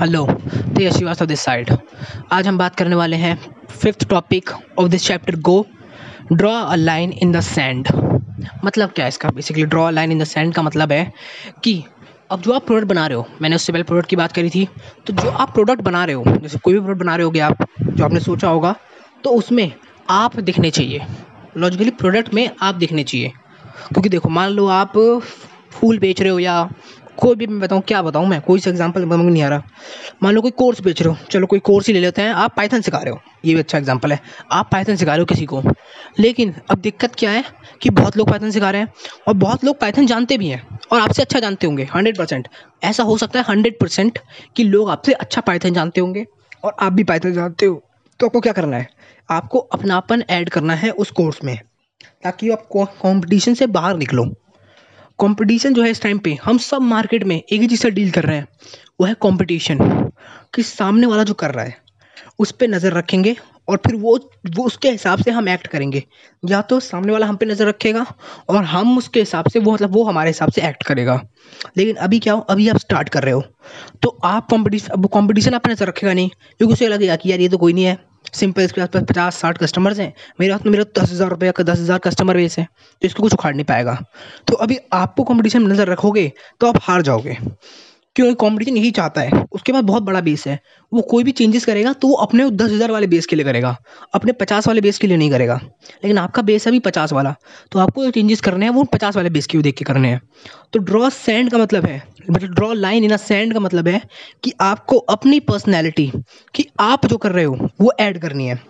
Hello Tej Srivastava this side आज हम बात करने वाले हैं fifth topic of this chapter go draw a line in the sand मतलब क्या है इसका? Basically draw a line in the sand का मतलब है कि अब जो आप प्रोडक्ट बना रहे हो, मैंने उससे पहले प्रोडक्ट की बात करी थी तो जो आप प्रोडक्ट बना रहे हो, जैसे कोई भी प्रोडक्ट बना रहे होगे आप, जो आपने सोचा होगा तो उसमें आप दिखने चाहिए। लॉजिकली प्रोडक्ट में आप दिखने चाहिए। क्योंकि देखो, मान लो आप फूल बेच रहे हो या कोई भी मैं बताऊँ, क्या बताऊँ मैं? कोई सा एग्ज़ाम्पल समझ नहीं आ रहा। मान लो कोई कोर्स बेच रहे हो। चलो कोई कोर्स ही ले लेते हैं। आप पाइथन सिखा रहे हो। ये भी अच्छा एग्ज़ाम्पल है। आप पाइथन सिखा रहे हो किसी को। लेकिन अब दिक्कत क्या है कि बहुत लोग पाइथन सिखा रहे हैं और बहुत लोग पाइथन जानते भी हैं और आपसे अच्छा जानते होंगे हंड्रेड परसेंट ऐसा हो सकता है हंड्रेड परसेंट कि लोग आपसे अच्छा पाइथन जानते होंगे और आप भी पाइथन जानते हो। तो आपको क्या करना है? आपको अपनापन ऐड करना है उस कोर्स में। ताकि आप कॉम्पिटिशन से बाहर निकलो। कंपटीशन जो है इस टाइम पे, हम सब मार्केट में एक ही चीज़ से डील कर रहे हैं, वो है कंपटीशन कि सामने वाला जो कर रहा है, उस पर नज़र रखेंगे और फिर वो वो उसके हिसाब से हम एक्ट करेंगे। या तो सामने वाला हम पे नज़र रखेगा और हम उसके हिसाब से वो मतलब वो हमारे हिसाब से एक्ट करेगा। लेकिन अभी क्या हो, अभी आप स्टार्ट कर रहे हो। तो आप कॉम्पिटिशन अब कॉम्पिटिशन आप नज़र रखेगा नहीं, क्योंकि उसे लगेगा कि यार ये तो कोई नहीं है। सिंपल इसके आसपास पचास, साठ कस्टमर्स हैं। मेरे हाथ में मेरा दस हज़ार रुपये का, दस हज़ार कस्टमर बेस है तो इसको कुछ उखाड़ नहीं पाएगा। तो अभी आपको कंपटीशन में नज़र रखोगे तो आप हार जाओगे। क्योंकि कॉम्पिटिशन यही चाहता है। उसके बाद बहुत बड़ा बेस है। वो कोई भी चेंजेस करेगा तो वो अपने दस हज़ार वाले बेस के लिए करेगा। अपने पचास वाले बेस के लिए नहीं करेगा। लेकिन आपका बेस है अभी पचास वाला। तो आपको जो चेंजेस करने हैं, वो पचास वाले बेस के देख के करने हैं। तो ड्रॉ सैंड का मतलब है मतलब draw line in a sand का मतलब है कि आपको अपनी पर्सनैलिटी कि आप जो कर रहे हो, वो ऐड करनी है।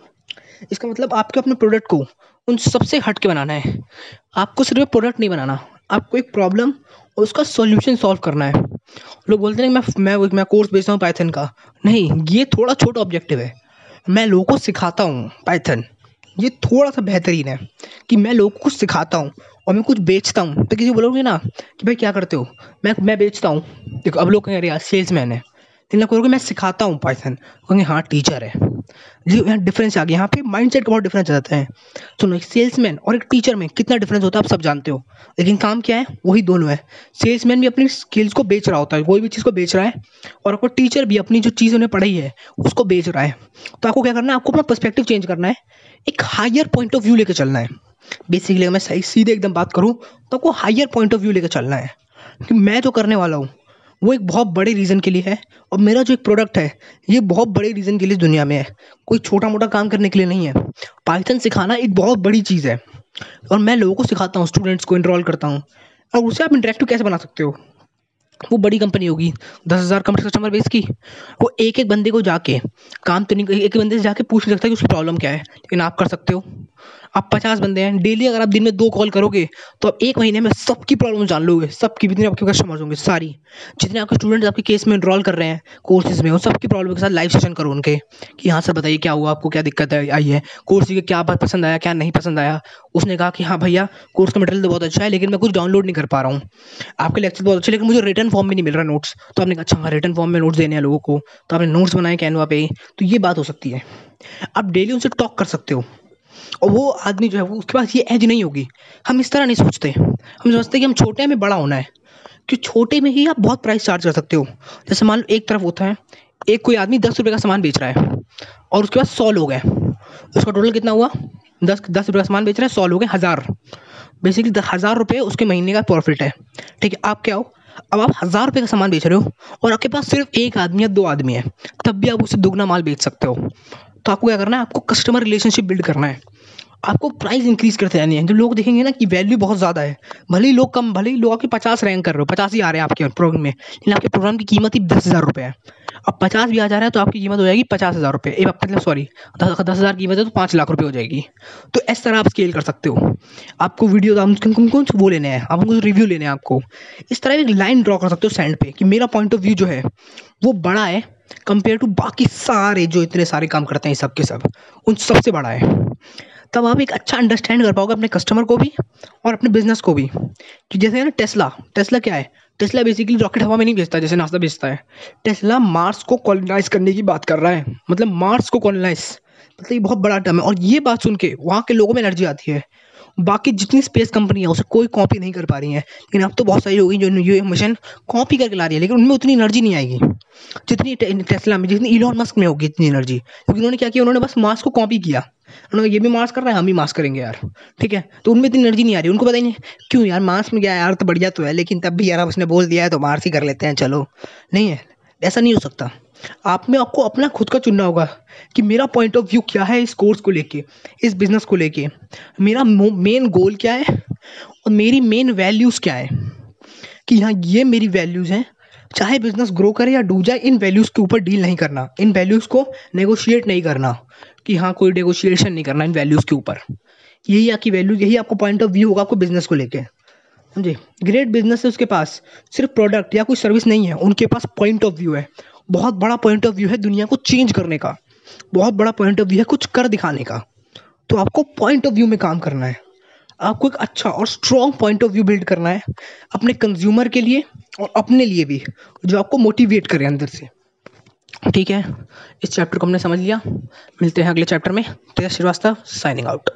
इसका मतलब आपके अपने प्रोडक्ट को उन सबसे हट के बनाना है। आपको सिर्फ़ प्रोडक्ट नहीं बनाना। आपको एक प्रॉब्लम उसका सॉल्यूशन सॉल्व करना है। लोग बोलते हैं, मैं मैं मैं कोर्स बेचता हूँ पाइथन का। नहीं, ये थोड़ा छोटा ऑब्जेक्टिव है। मैं लोगों को सिखाता हूँ पाइथन ये थोड़ा सा बेहतरीन है कि मैं लोगों को कुछ सिखाता हूँ और मैं कुछ बेचता हूँ। तो किसी बोलोगे ना कि, भाई, क्या करते हो? मैं मैं बेचता हूँ। देखो, अब लोग कहेंगे यार सेल्स मैन है तीन लोग मैं सिखाता हूँ पाइथन कहेंगे हाँ टीचर है। जी, यहाँ डिफरेंस आ गया। यहाँ पे माइंडसेट का बहुत डिफरेंस आ जाता है। सुनो, एक सेल्समैन और एक टीचर में कितना डिफरेंस होता है, आप सब जानते हो। लेकिन काम क्या है, वही दोनों है। सेल्समैन भी अपनी स्किल्स को बेच रहा होता है, कोई भी चीज़ को बेच रहा है, और आपको टीचर भी अपनी जो चीज़ उन्हें पढ़ाई है, उसको बेच रहा है। तो आपको क्या करना है, आपको अपना पर्सपेक्टिव चेंज करना है, एक हायर पॉइंट ऑफ़ व्यू लेकर चलना है। बेसिकली अगर मैं सही, सीधे एकदम बात करूँ तो आपको हायर पॉइंट ऑफ़ व्यू लेकर चलना है। कि मैं जो करने वाला हूँ वो एक बहुत बड़े रीज़न के लिए है और मेरा जो एक प्रोडक्ट है, ये बहुत बड़े रीज़न के लिए दुनिया में है। कोई छोटा मोटा काम करने के लिए नहीं है। पाइथन सिखाना एक बहुत बड़ी चीज़ है और मैं लोगों को सिखाता हूँ स्टूडेंट्स को इनरोल करता हूँ। और उसे आप इंटरेक्टिव कैसे बना सकते हो? वो बड़ी कंपनी होगी, दस हज़ार कस्टमर बेस की। वो एक एक बंदे को जाके काम तो नहीं एक बंदे से जाके पूछ नहीं सकता कि उसकी प्रॉब्लम क्या है, लेकिन आप कर सकते हो। आप पचास बंदे हैं डेली अगर आप दिन में दो कॉल करोगे तो आप एक महीने में सबकी प्रॉब्लम जान लोगे, सबकी जितने आपके कस्टमर्स होंगे, सारी। जितने आपके स्टूडेंट्स आपके केस में इनरोल कर रहे हैं कोर्सेज में उन सबकी प्रॉब्लम के साथ लाइव सेशन करो उनके, कि हाँ सर बताइए क्या हुआ, आपको क्या दिक्कत है, आई है। कोर्स के क्या बात पसंद आया, क्या नहीं पसंद आया। उसने कहा कि हाँ भैया कोर्स का मटेरियल तो बहुत अच्छा है, लेकिन मैं कुछ डाउनलोड नहीं कर पा रहा हूँ। आपके लेक्चर बहुत अच्छे, लेकिन मुझे रिटर्न फॉर्म में नहीं मिल रहा नोट्स तो आपने कहा अच्छा हाँ रिटर्न फॉर्म में नोट्स देने हैं लोगों को। तो आपने नोट्स बनाए कैनवा पे। तो ये बात हो सकती है। आप डेली उनसे टॉक कर सकते हो। और वो आदमी जो है, वो उसके पास ये एज नहीं होगी। हम इस तरह नहीं सोचते। हम सोचते कि हम छोटे में बड़ा होना है। कि छोटे में ही आप बहुत प्राइस चार्ज कर सकते हो। जैसे मान लो एक तरफ़ होता है, एक कोई आदमी दस रुपये का सामान बेच रहा है और उसके बाद सौ लोग हैं। उसका टोटल कितना हुआ? दस दस रुपये का सामान बेच रहा है, सौ लोग हैं, हज़ार। बेसिकली दस हज़ार रुपये उसके महीने का प्रॉफिट है। ठीक है, आप क्या हो? अब आप हज़ार रुपये का सामान बेच रहे हो और आपके पास सिर्फ़ एक आदमी या दो आदमी है, तब भी आप उसे दुगना माल बेच सकते हो। तो आपको क्या करना है? आपको कस्टमर रिलेशनशिप बिल्ड करना है। आपको प्राइस इंक्रीज करते रहनी है। जो लोग देखेंगे ना कि वैल्यू बहुत ज़्यादा है। भले ही लोग कम, भले ही लोग आपके पचास रैंक कर रहे हो, पचास ही आ रहे हैं आपके प्रोग्राम में, लेकिन आपके प्रोग्राम की कीमत ही दस हज़ार रुपये है। अब पचास भी आ जा रहा है तो आपकी कीमत हो जाएगी पचास हज़ार रुपये मतलब सॉरी दस हज़ार कीमत है तो पाँच लाख रुपये हो जाएगी। तो इस तरह आप स्केल कर सकते हो। आपको वीडियो से वो लेने हैं? आपको रिव्यू लेने हैं आपको। इस तरह एक लाइन ड्रॉ कर सकते हो सैंड पे कि मेरा पॉइंट ऑफ़ व्यू जो है, वो बड़ा है कंपेयर टू बाकी सारे जो इतने सारे काम करते हैं, सब के सब, उन सबसे बड़ा है। तब आप एक अच्छा अंडरस्टैंड कर पाओगे अपने कस्टमर को भी और अपने बिज़नेस को भी। कि जैसे है ना टेस्ला टेस्ला क्या है? टेस्ला बेसिकली रॉकेट हवा में नहीं भेजता, जैसे नाश्ता भेजता है। टेस्ला मार्स को कॉलोनाइज करने की बात कर रहा है। मतलब मार्स को कॉलोनाइज मतलब ये बहुत बड़ा टर्म है। और ये बात सुन के वहाँ के लोगों में एनर्जी आती है। बाकी जितनी स्पेस कंपनी है, उसे कोई कॉपी नहीं कर पा रही है। लेकिन अब तो बहुत सारी होगी जो ये मिशन कॉपी करके ला रही है, लेकिन उनमें उतनी एनर्जी नहीं आएगी। जितनी टेस्ला में, जितनी इलॉन मस्क में होगी इतनी एनर्जी क्योंकि उन्होंने क्या किया? उन्होंने बस मास्क को कॉपी किया। उन्होंने ये भी मास कर रहा है, हम भी मास्क करेंगे यार। ठीक है? तो उनमें इतनी एनर्जी नहीं आ रही। उनको पता ही नहीं, क्यों यार मास में गया यार तो बढ़िया तो है, लेकिन तब भी यार उसने बोल दिया है तो मार्स ही कर लेते हैं, चलो। नहीं है। ऐसा नहीं हो सकता। आप में आपको अपना खुद का चुनना होगा कि मेरा पॉइंट ऑफ़ व्यू क्या है इस कोर्स को लेके, इस बिज़नेस को लेके। मेरा मेन गोल क्या है और मेरी मेन वैल्यूज़ क्या है? कि हाँ ये मेरी वैल्यूज़ हैं। चाहे बिज़नेस ग्रो करे या डूब जाए, इन वैल्यूज़ के ऊपर डील नहीं करना। इन वैल्यूज़ को नेगोशिएट नहीं करना। कि हाँ कोई नेगोशिएशन नहीं करना इन वैल्यूज़ के ऊपर। यही आपकी वैल्यू यही आपको पॉइंट ऑफ़ व्यू होगा आपको बिज़नेस को लेके। समझे? ग्रेट बिज़नेस है उसके पास। सिर्फ़ प्रोडक्ट या कोई सर्विस नहीं है, उनके पास पॉइंट ऑफ़ व्यू है। बहुत बड़ा पॉइंट ऑफ़ व्यू है दुनिया को चेंज करने का। बहुत बड़ा पॉइंट ऑफ़ व्यू है कुछ कर दिखाने का। तो आपको पॉइंट ऑफ़ व्यू में काम करना है। आपको एक अच्छा और strong point of view build करना है अपने कंज्यूमर के लिए और अपने लिए भी, जो आपको मोटिवेट करे अंदर से। ठीक है? इस चैप्टर को हमने समझ लिया। मिलते हैं अगले चैप्टर में। तेज श्रीवास्तव साइनिंग आउट